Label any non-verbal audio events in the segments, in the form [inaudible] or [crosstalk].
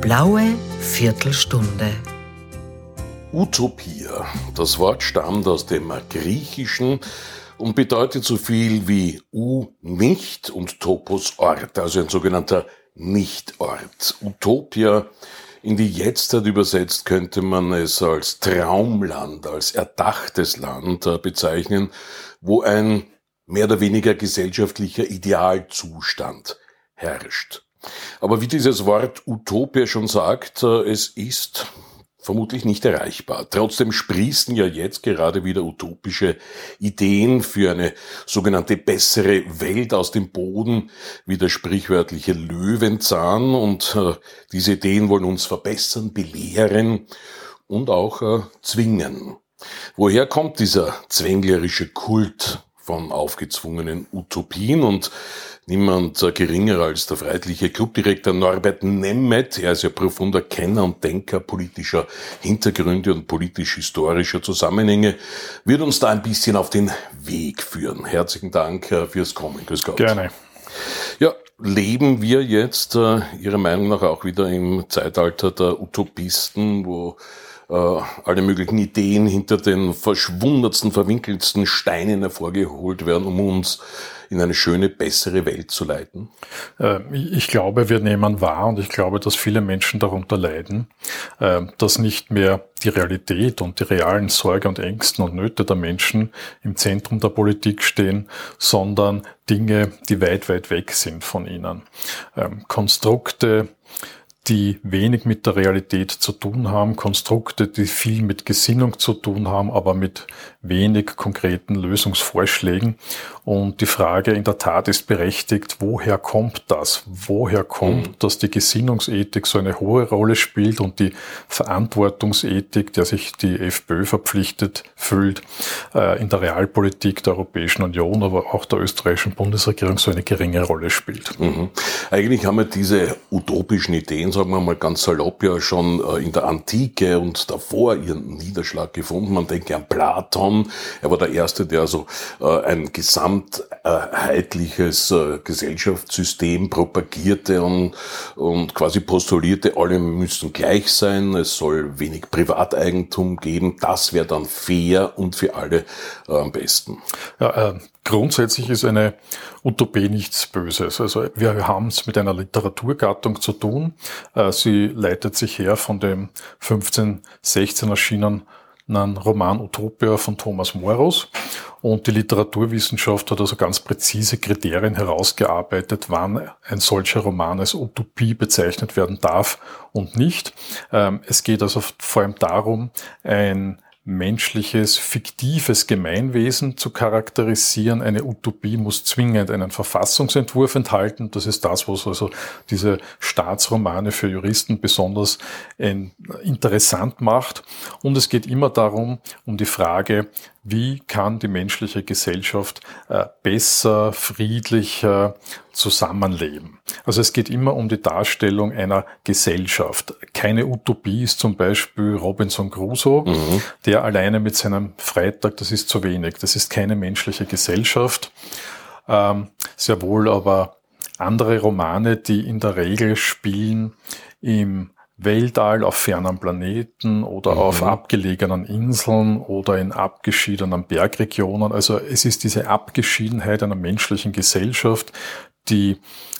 blaue Viertelstunde. Utopia. Das Wort stammt aus dem Griechischen und bedeutet so viel wie U nicht und Topos Ort, also ein sogenannter Nichtort. Utopia in die Jetztzeit übersetzt könnte man es als Traumland, als erdachtes Land äh, bezeichnen, wo ein mehr oder weniger gesellschaftlicher Idealzustand herrscht. Aber wie dieses Wort Utopia schon sagt, äh, es ist vermutlich nicht erreichbar. Trotzdem sprießen ja jetzt gerade wieder utopische Ideen für eine sogenannte bessere Welt aus dem Boden, wie der sprichwörtliche Löwenzahn. Und äh, diese Ideen wollen uns verbessern, belehren und auch äh, zwingen. Woher kommt dieser zwänglerische Kult von aufgezwungenen Utopien und niemand geringer als der freiheitliche Clubdirektor Norbert Nemeth. Er ist ja profunder Kenner und Denker politischer Hintergründe und politisch-historischer Zusammenhänge, wird uns da ein bisschen auf den Weg führen. Herzlichen Dank äh, fürs Kommen. Grüß Gott. Gerne. Ja, leben wir jetzt äh, Ihrer Meinung nach auch wieder im Zeitalter der Utopisten, wo äh, alle möglichen Ideen hinter den verschwundensten, verwinkeltsten Steinen hervorgeholt werden, um uns in eine schöne, bessere Welt zu leiten? Äh, ich glaube, wir nehmen wahr und ich glaube, dass viele Menschen darunter leiden, äh, dass nicht mehr die Realität und die realen Sorge und Ängsten und Nöte der Menschen im Zentrum der Politik stehen, sondern Dinge, die weit, weit weg sind von ihnen. Ähm, Konstrukte, die wenig mit der Realität zu tun haben, Konstrukte, die viel mit Gesinnung zu tun haben, aber mit wenig konkreten Lösungsvorschlägen. Und die Frage in der Tat ist berechtigt, woher kommt das? Woher kommt, mhm. dass die Gesinnungsethik so eine hohe Rolle spielt und die Verantwortungsethik, der sich die FPÖ verpflichtet fühlt, äh, in der Realpolitik der Europäischen Union, aber auch der österreichischen Bundesregierung so eine geringe Rolle spielt? Mhm. Eigentlich haben wir diese utopischen Ideen, sagen wir mal ganz salopp, ja schon äh, in der Antike und davor ihren Niederschlag gefunden. Man denke an Platon. Er war der Erste, der also äh, ein gesamtheitliches äh, Gesellschaftssystem propagierte und, und quasi postulierte, alle müssen gleich sein, es soll wenig Privateigentum geben. Das wäre dann fair und für alle am besten. Ja, äh, Grundsätzlich ist eine Utopie nichts Böses. Also wir haben es mit einer Literaturgattung zu tun. Äh, sie leitet sich her von dem 1516 erschienenen Roman Utopia von Thomas Morus. Und die Literaturwissenschaft hat also ganz präzise Kriterien herausgearbeitet, wann ein solcher Roman als Utopie bezeichnet werden darf und nicht. Ähm, es geht also vor allem darum, ein menschliches, fiktives Gemeinwesen zu charakterisieren. Eine Utopie muss zwingend einen Verfassungsentwurf enthalten. Das ist das, was also diese Staatsromane für Juristen besonders interessant macht. Und es geht immer darum, um die Frage, wie kann die menschliche Gesellschaft äh, besser, friedlicher zusammenleben. Also es geht immer um die Darstellung einer Gesellschaft. Keine Utopie ist zum Beispiel Robinson Crusoe, mhm. der alleine mit seinem Freitag, das ist zu wenig. Das ist keine menschliche Gesellschaft. Ähm, sehr wohl aber andere Romane, die in der Regel spielen im Weltall auf fernen Planeten oder mhm. auf abgelegenen Inseln oder in abgeschiedenen Bergregionen. Also es ist diese Abgeschiedenheit einer menschlichen Gesellschaft, die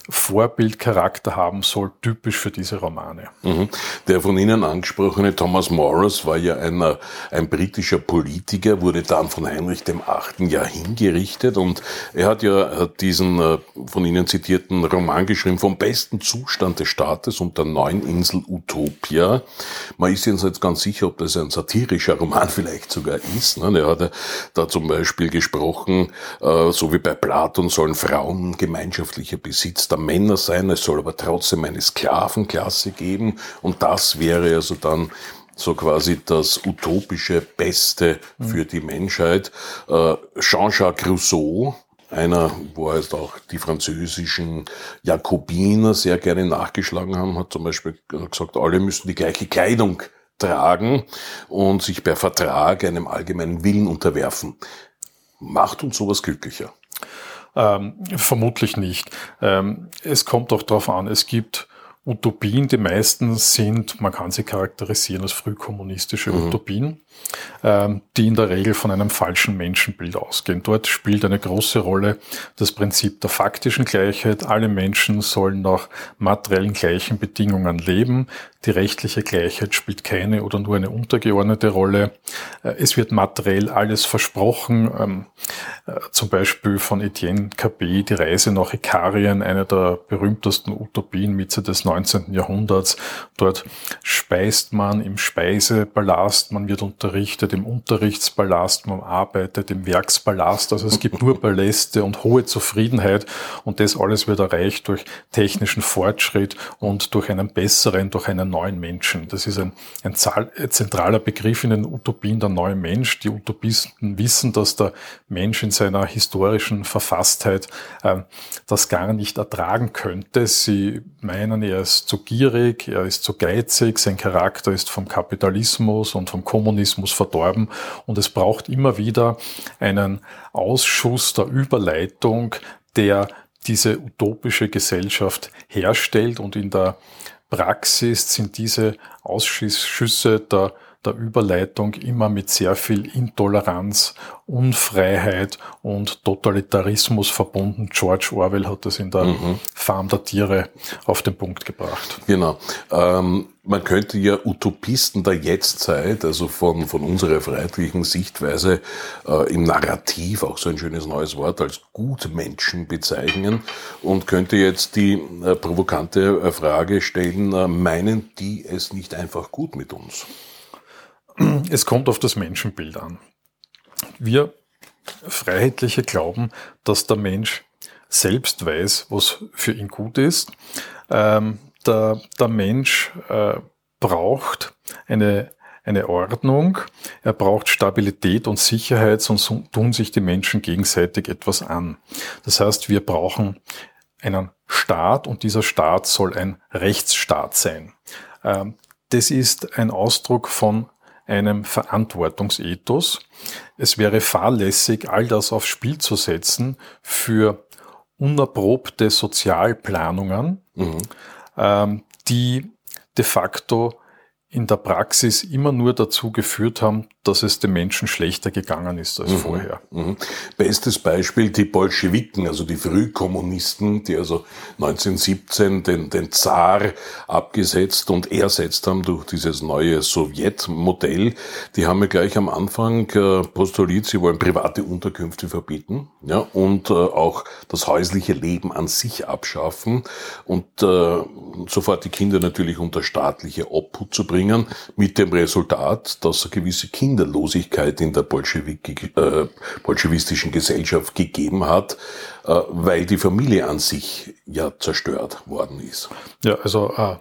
Vorbildcharakter haben soll, typisch für diese Romane. Mhm. Der von Ihnen angesprochene Thomas Morris war ja ein, ein britischer Politiker, wurde dann von Heinrich dem Achten ja hingerichtet und er hat ja diesen äh, von Ihnen zitierten Roman geschrieben vom besten Zustand des Staates und der neuen Insel Utopia. Man ist jetzt ganz sicher, ob das ein satirischer Roman [laughs] vielleicht sogar ist. Ne? Er hat da zum Beispiel gesprochen, äh, so wie bei Platon sollen Frauen gemeinschaftlicher Besitz der Männer sein, es soll aber trotzdem eine Sklavenklasse geben und das wäre also dann so quasi das utopische Beste für die Menschheit. Äh, Jean-Jacques Rousseau, einer, wo heißt auch die französischen Jakobiner sehr gerne nachgeschlagen haben, hat zum Beispiel gesagt, alle müssen die gleiche Kleidung tragen und sich per Vertrag einem allgemeinen Willen unterwerfen. Macht uns sowas glücklicher? Ähm, vermutlich nicht. Ähm, es kommt auch darauf an, es gibt Utopien, die meisten sind, man kann sie charakterisieren als frühkommunistische mhm. Utopien, ähm, die in der Regel von einem falschen Menschenbild ausgehen. Dort spielt eine große Rolle das Prinzip der faktischen Gleichheit. Alle Menschen sollen nach materiellen gleichen Bedingungen leben. Die rechtliche Gleichheit spielt keine oder nur eine untergeordnete Rolle. Äh, es wird materiell alles versprochen, ähm, äh, zum Beispiel von Etienne Cabet, die Reise nach Ikarien, eine der berühmtesten Utopien Mitte des 19. Jahrhunderts. Dort speist man im Speisepalast, man wird unterrichtet im Unterrichtspalast, man arbeitet im Werkspalast. Also es gibt nur [laughs] Paläste und hohe Zufriedenheit und das alles wird erreicht durch technischen Fortschritt und durch einen besseren, durch einen neuen Menschen. Das ist ein, ein zentraler Begriff in den Utopien, der neue Mensch. Die Utopisten wissen, dass der Mensch in seiner historischen Verfasstheit äh, das gar nicht ertragen könnte. Sie meinen, er ist zu gierig, er ist zu geizig, sein Charakter ist vom Kapitalismus und vom Kommunismus verdorben. Und es braucht immer wieder einen Ausschuss der Überleitung, der diese utopische Gesellschaft herstellt. Und in der Praxis sind diese Ausschüsse der der Überleitung immer mit sehr viel Intoleranz, Unfreiheit und Totalitarismus verbunden. George Orwell hat das in der mhm. Farm der Tiere auf den Punkt gebracht. Genau. Ähm, man könnte ja Utopisten der Jetztzeit, also von, von unserer freiheitlichen Sichtweise äh, im Narrativ, auch so ein schönes neues Wort, als Gutmenschen bezeichnen und könnte jetzt die äh, provokante äh, Frage stellen, äh, meinen die es nicht einfach gut mit uns? Es kommt auf das Menschenbild an. Wir Freiheitliche glauben, dass der Mensch selbst weiß, was für ihn gut ist. Ähm, der, der Mensch äh, braucht eine, eine Ordnung, er braucht Stabilität und Sicherheit, sonst tun sich die Menschen gegenseitig etwas an. Das heißt, wir brauchen einen Staat und dieser Staat soll ein Rechtsstaat sein. Ähm, das ist ein Ausdruck von einem Verantwortungsethos. Es wäre fahrlässig, all das aufs Spiel zu setzen für unerprobte Sozialplanungen, mhm. ähm, die de facto in der Praxis immer nur dazu geführt haben, dass es den Menschen schlechter gegangen ist als mhm. vorher. Mhm. Bestes Beispiel die Bolschewiken, also die Frühkommunisten, die also 1917 den, den Zar abgesetzt und ersetzt haben durch dieses neue Sowjetmodell. Die haben ja gleich am Anfang äh, postuliert, sie wollen private Unterkünfte verbieten ja, und äh, auch das häusliche Leben an sich abschaffen und äh, sofort die Kinder natürlich unter staatliche Obhut zu bringen, mit dem Resultat, dass gewisse Kinderlosigkeit in der Bolschewik, äh, bolschewistischen Gesellschaft gegeben hat, äh, weil die Familie an sich ja zerstört worden ist. Ja, also äh,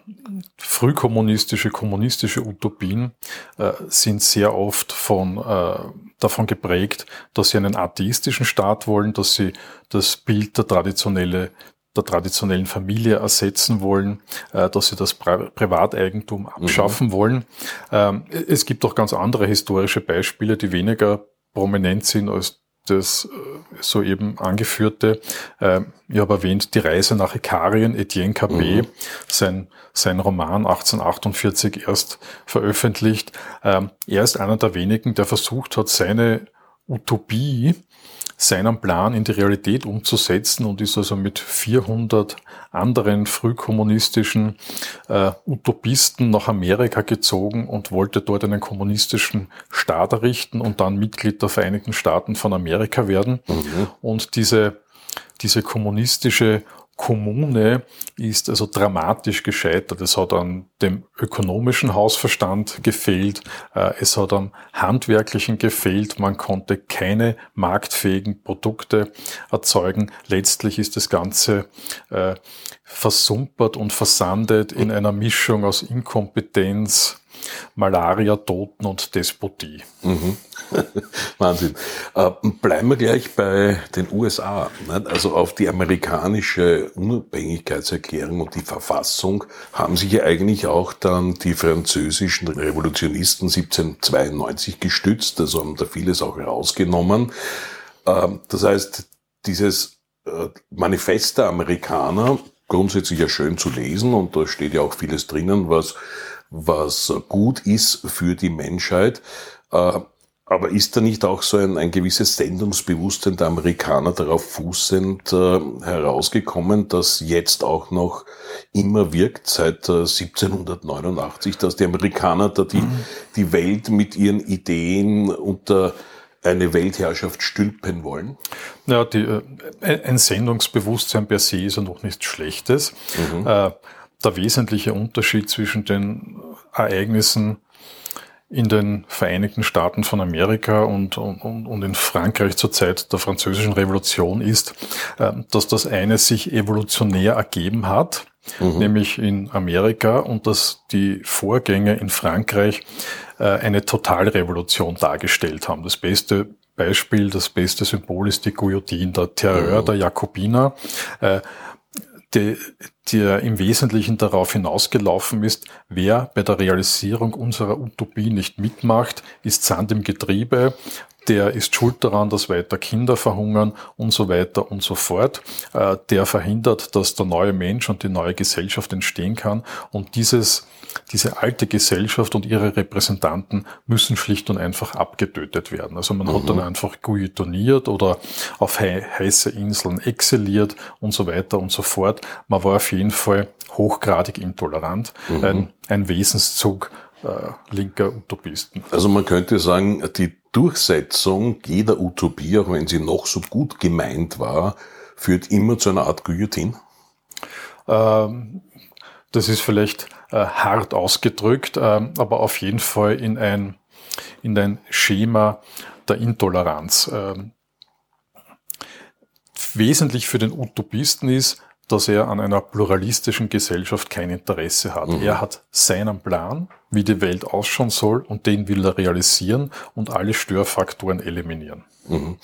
frühkommunistische, kommunistische Utopien äh, sind sehr oft von äh, davon geprägt, dass sie einen atheistischen Staat wollen, dass sie das Bild der traditionelle der traditionellen Familie ersetzen wollen, äh, dass sie das Privateigentum mhm. abschaffen mhm. wollen. Ähm, es gibt auch ganz andere historische Beispiele, die weniger prominent sind als das äh, soeben angeführte. Ähm, ich habe erwähnt, die Reise nach Ikarien, Etienne Cabet, mhm. sein, sein Roman 1848 erst veröffentlicht. Ähm, er ist einer der wenigen, der versucht hat, seine Utopie seinen Plan in die Realität umzusetzen und ist also mit 400 anderen frühkommunistischen äh, Utopisten nach Amerika gezogen und wollte dort einen kommunistischen Staat errichten und dann Mitglied der Vereinigten Staaten von Amerika werden. Mhm. Und diese, diese kommunistische Kommune ist also dramatisch gescheitert. Es hat an dem ökonomischen Hausverstand gefehlt, äh, es hat am handwerklichen gefehlt, man konnte keine marktfähigen Produkte erzeugen. Letztlich ist das Ganze äh, versumpert und versandet in einer Mischung aus Inkompetenz, Malaria, Toten und Despotie. Mhm. [laughs] Wahnsinn. Äh, bleiben wir gleich bei den USA. Nicht? Also auf die amerikanische Unabhängigkeitserklärung und die Verfassung haben sich ja eigentlich auch dann die französischen Revolutionisten 1792 gestützt. Also haben da vieles auch rausgenommen. Äh, das heißt, dieses äh, Manifest der Amerikaner grundsätzlich ja schön zu lesen und da steht ja auch vieles drinnen, was, was gut ist für die Menschheit. Äh, aber ist da nicht auch so ein, ein gewisses Sendungsbewusstsein der Amerikaner darauf fußend äh, herausgekommen, dass jetzt auch noch immer wirkt seit äh, 1789, dass die Amerikaner da die, mhm. die Welt mit ihren Ideen unter eine Weltherrschaft stülpen wollen? Ja, die, äh, ein Sendungsbewusstsein per se ist ja noch nichts Schlechtes. Mhm. Äh, der wesentliche Unterschied zwischen den Ereignissen in den Vereinigten Staaten von Amerika und, und, und in Frankreich zur Zeit der französischen Revolution ist, äh, dass das eine sich evolutionär ergeben hat, mhm. nämlich in Amerika, und dass die Vorgänge in Frankreich äh, eine Totalrevolution dargestellt haben. Das beste Beispiel, das beste Symbol ist die Guillotine, der Terror mhm. der Jakobiner. Die, der im Wesentlichen darauf hinausgelaufen ist, wer bei der Realisierung unserer Utopie nicht mitmacht, ist Sand im Getriebe, der ist schuld daran, dass weiter Kinder verhungern und so weiter und so fort. Äh, der verhindert, dass der neue Mensch und die neue Gesellschaft entstehen kann. Und dieses, diese alte Gesellschaft und ihre Repräsentanten müssen schlicht und einfach abgetötet werden. Also man mhm. hat dann einfach guillotiniert oder auf he heiße Inseln exiliert und so weiter und so fort. Man war auf jeden Fall hochgradig intolerant. Mhm. Ein, ein Wesenszug äh, linker Utopisten. Also man könnte sagen, die Durchsetzung jeder Utopie, auch wenn sie noch so gut gemeint war, führt immer zu einer Art Guillotine? Ähm, das ist vielleicht äh, hart ausgedrückt, äh, aber auf jeden Fall in ein, in ein Schema der Intoleranz. Ähm, wesentlich für den Utopisten ist, dass er an einer pluralistischen Gesellschaft kein Interesse hat. Mhm. Er hat seinen Plan, wie die Welt ausschauen soll, und den will er realisieren und alle Störfaktoren eliminieren. Mhm.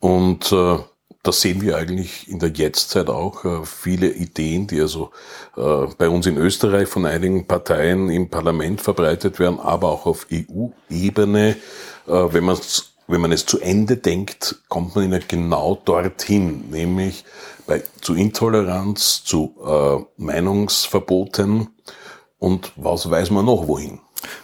Und äh, das sehen wir eigentlich in der Jetztzeit auch. Äh, viele Ideen, die also äh, bei uns in Österreich von einigen Parteien im Parlament verbreitet werden, aber auch auf EU-Ebene, äh, wenn man es wenn man es zu Ende denkt, kommt man genau dorthin, nämlich bei, zu Intoleranz, zu äh, Meinungsverboten und was weiß man noch wohin.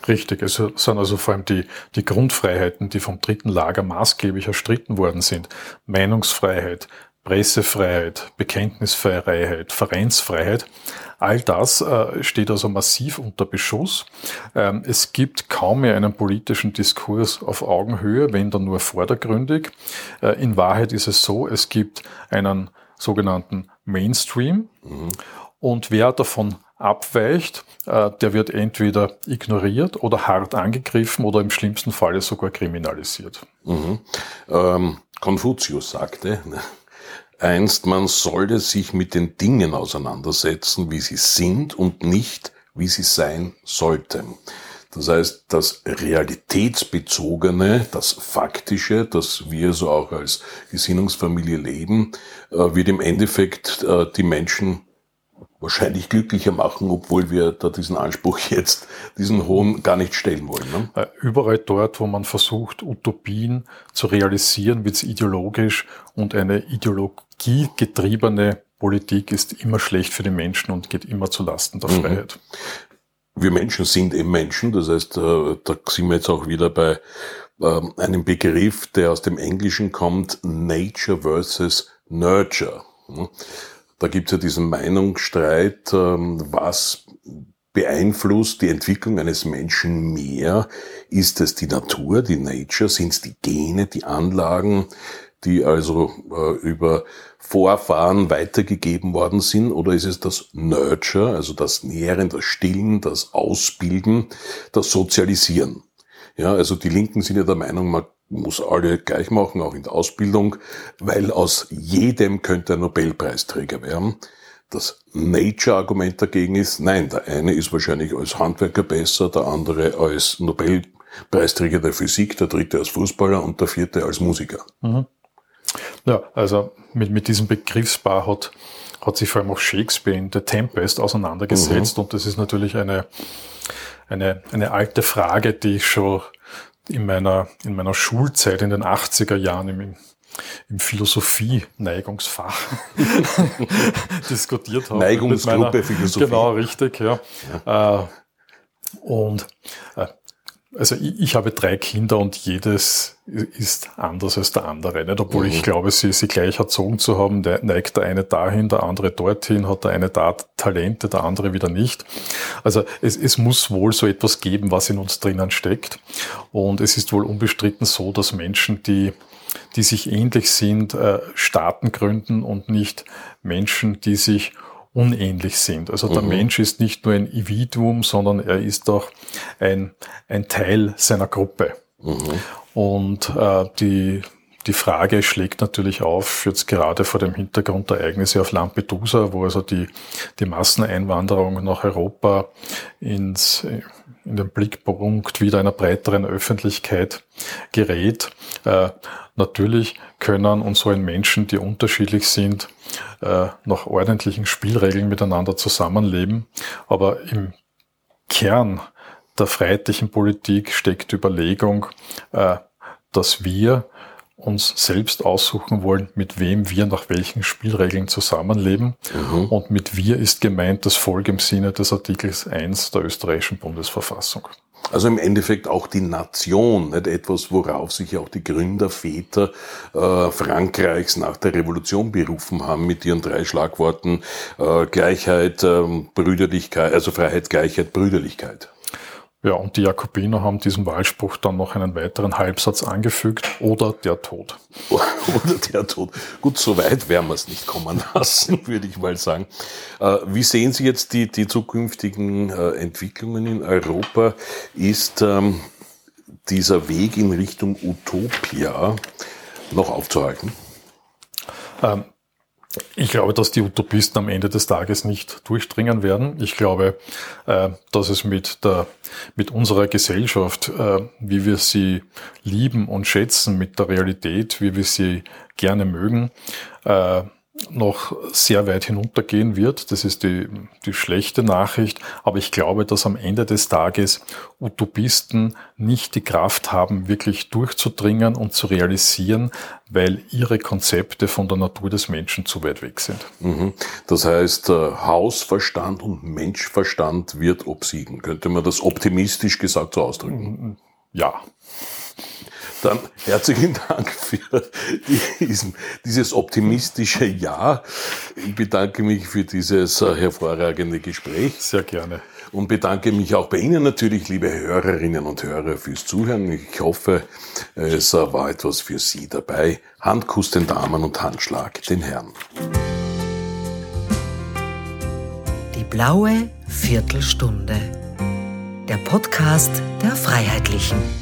Richtig, es sind also vor allem die, die Grundfreiheiten, die vom dritten Lager maßgeblich erstritten worden sind. Meinungsfreiheit, Pressefreiheit, Bekenntnisfreiheit, Vereinsfreiheit. All das äh, steht also massiv unter Beschuss. Ähm, es gibt kaum mehr einen politischen Diskurs auf Augenhöhe, wenn dann nur vordergründig. Äh, in Wahrheit ist es so, es gibt einen sogenannten Mainstream mhm. und wer davon abweicht, äh, der wird entweder ignoriert oder hart angegriffen oder im schlimmsten Falle sogar kriminalisiert. Mhm. Ähm, Konfuzius sagte, einst, man sollte sich mit den Dingen auseinandersetzen, wie sie sind und nicht, wie sie sein sollten. Das heißt, das Realitätsbezogene, das Faktische, das wir so auch als Gesinnungsfamilie leben, äh, wird im Endeffekt äh, die Menschen wahrscheinlich glücklicher machen, obwohl wir da diesen Anspruch [laughs] jetzt, diesen hohen gar nicht stellen wollen. Ne? Äh, überall dort, wo man versucht, Utopien zu realisieren, wird es ideologisch und eine ideologiegetriebene Politik ist immer schlecht für die Menschen und geht immer zu Lasten der mhm. Freiheit. Wir Menschen sind eben Menschen, das heißt, äh, da sind wir jetzt auch wieder bei ähm, einem Begriff, der aus dem Englischen kommt, Nature versus Nurture. Da gibt es ja diesen Meinungsstreit, ähm, was beeinflusst die Entwicklung eines Menschen mehr? Ist es die Natur, die Nature? Sind es die Gene, die Anlagen, die also äh, über Vorfahren weitergegeben worden sind? Oder ist es das Nurture, also das Nähren, das Stillen, das Ausbilden, das Sozialisieren? Ja, also die Linken sind ja der Meinung, man muss alle gleich machen, auch in der Ausbildung, weil aus jedem könnte ein Nobelpreisträger werden. Das Nature-Argument dagegen ist, nein, der eine ist wahrscheinlich als Handwerker besser, der andere als Nobelpreisträger der Physik, der dritte als Fußballer und der vierte als Musiker. Mhm. Ja, also mit, mit diesem Begriffspaar hat, hat sich vor allem auch Shakespeare in The Tempest auseinandergesetzt mhm. und das ist natürlich eine, eine, eine alte Frage, die ich schon in meiner, in meiner Schulzeit in den 80er Jahren im, im Philosophie-Neigungsfach [laughs] diskutiert habe. Neigungsgruppe meiner, Philosophie. Genau, richtig, ja. ja. Äh, und äh, also ich, ich, habe drei Kinder und jedes ist anders als der andere. Nicht? Obwohl mhm. ich glaube, sie, sie gleich erzogen zu haben, der neigt der eine dahin, der andere dorthin, hat der eine da Talente, der andere wieder nicht. Also es, es muss wohl so etwas geben, was in uns drinnen steckt. Und es ist wohl unbestritten so, dass Menschen, die die sich ähnlich sind, äh, Staaten gründen und nicht Menschen, die sich unähnlich sind. Also der mhm. Mensch ist nicht nur ein Individuum, sondern er ist auch ein, ein Teil seiner Gruppe. Mhm. Und äh, die, die Frage schlägt natürlich auf, jetzt gerade vor dem Hintergrund der Ereignisse auf Lampedusa, wo also die, die Masseneinwanderung nach Europa ins, in den Blickpunkt wieder einer breiteren Öffentlichkeit gerät. Äh, natürlich können und sollen Menschen, die unterschiedlich sind, äh, nach ordentlichen Spielregeln miteinander zusammenleben. Aber im Kern der freiheitlichen Politik steckt die Überlegung, äh, dass wir uns selbst aussuchen wollen, mit wem wir nach welchen Spielregeln zusammenleben. Mhm. Und mit wir ist gemeint das Volk im Sinne des Artikels 1 der österreichischen Bundesverfassung. Also im Endeffekt auch die Nation, nicht etwas, worauf sich auch die Gründerväter äh, Frankreichs nach der Revolution berufen haben mit ihren drei Schlagworten äh, Gleichheit, äh, Brüderlichkeit, also Freiheit, Gleichheit, Brüderlichkeit. Ja, und die Jakobiner haben diesem Wahlspruch dann noch einen weiteren Halbsatz angefügt, oder der Tod. [laughs] oder der Tod. Gut, so weit werden wir es nicht kommen lassen, [laughs] würde ich mal sagen. Äh, wie sehen Sie jetzt die, die zukünftigen äh, Entwicklungen in Europa? Ist ähm, dieser Weg in Richtung Utopia noch aufzuhalten? Ähm, ich glaube, dass die Utopisten am Ende des Tages nicht durchdringen werden. Ich glaube, äh, dass es mit der, mit unserer Gesellschaft, äh, wie wir sie lieben und schätzen, mit der Realität, wie wir sie gerne mögen, äh, noch sehr weit hinuntergehen wird. Das ist die, die schlechte Nachricht. Aber ich glaube, dass am Ende des Tages Utopisten nicht die Kraft haben, wirklich durchzudringen und zu realisieren, weil ihre Konzepte von der Natur des Menschen zu weit weg sind. Mhm. Das heißt, äh, Hausverstand und Menschverstand wird obsiegen. Könnte man das optimistisch gesagt so ausdrücken? Ja. Dann herzlichen Dank für diesen, dieses optimistische Ja. Ich bedanke mich für dieses äh, hervorragende Gespräch. Sehr gerne. Und bedanke mich auch bei Ihnen natürlich, liebe Hörerinnen und Hörer, fürs Zuhören. Ich hoffe, es war etwas für Sie dabei. Handkuss den Damen und Handschlag den Herren. Die blaue Viertelstunde. Der Podcast der Freiheitlichen.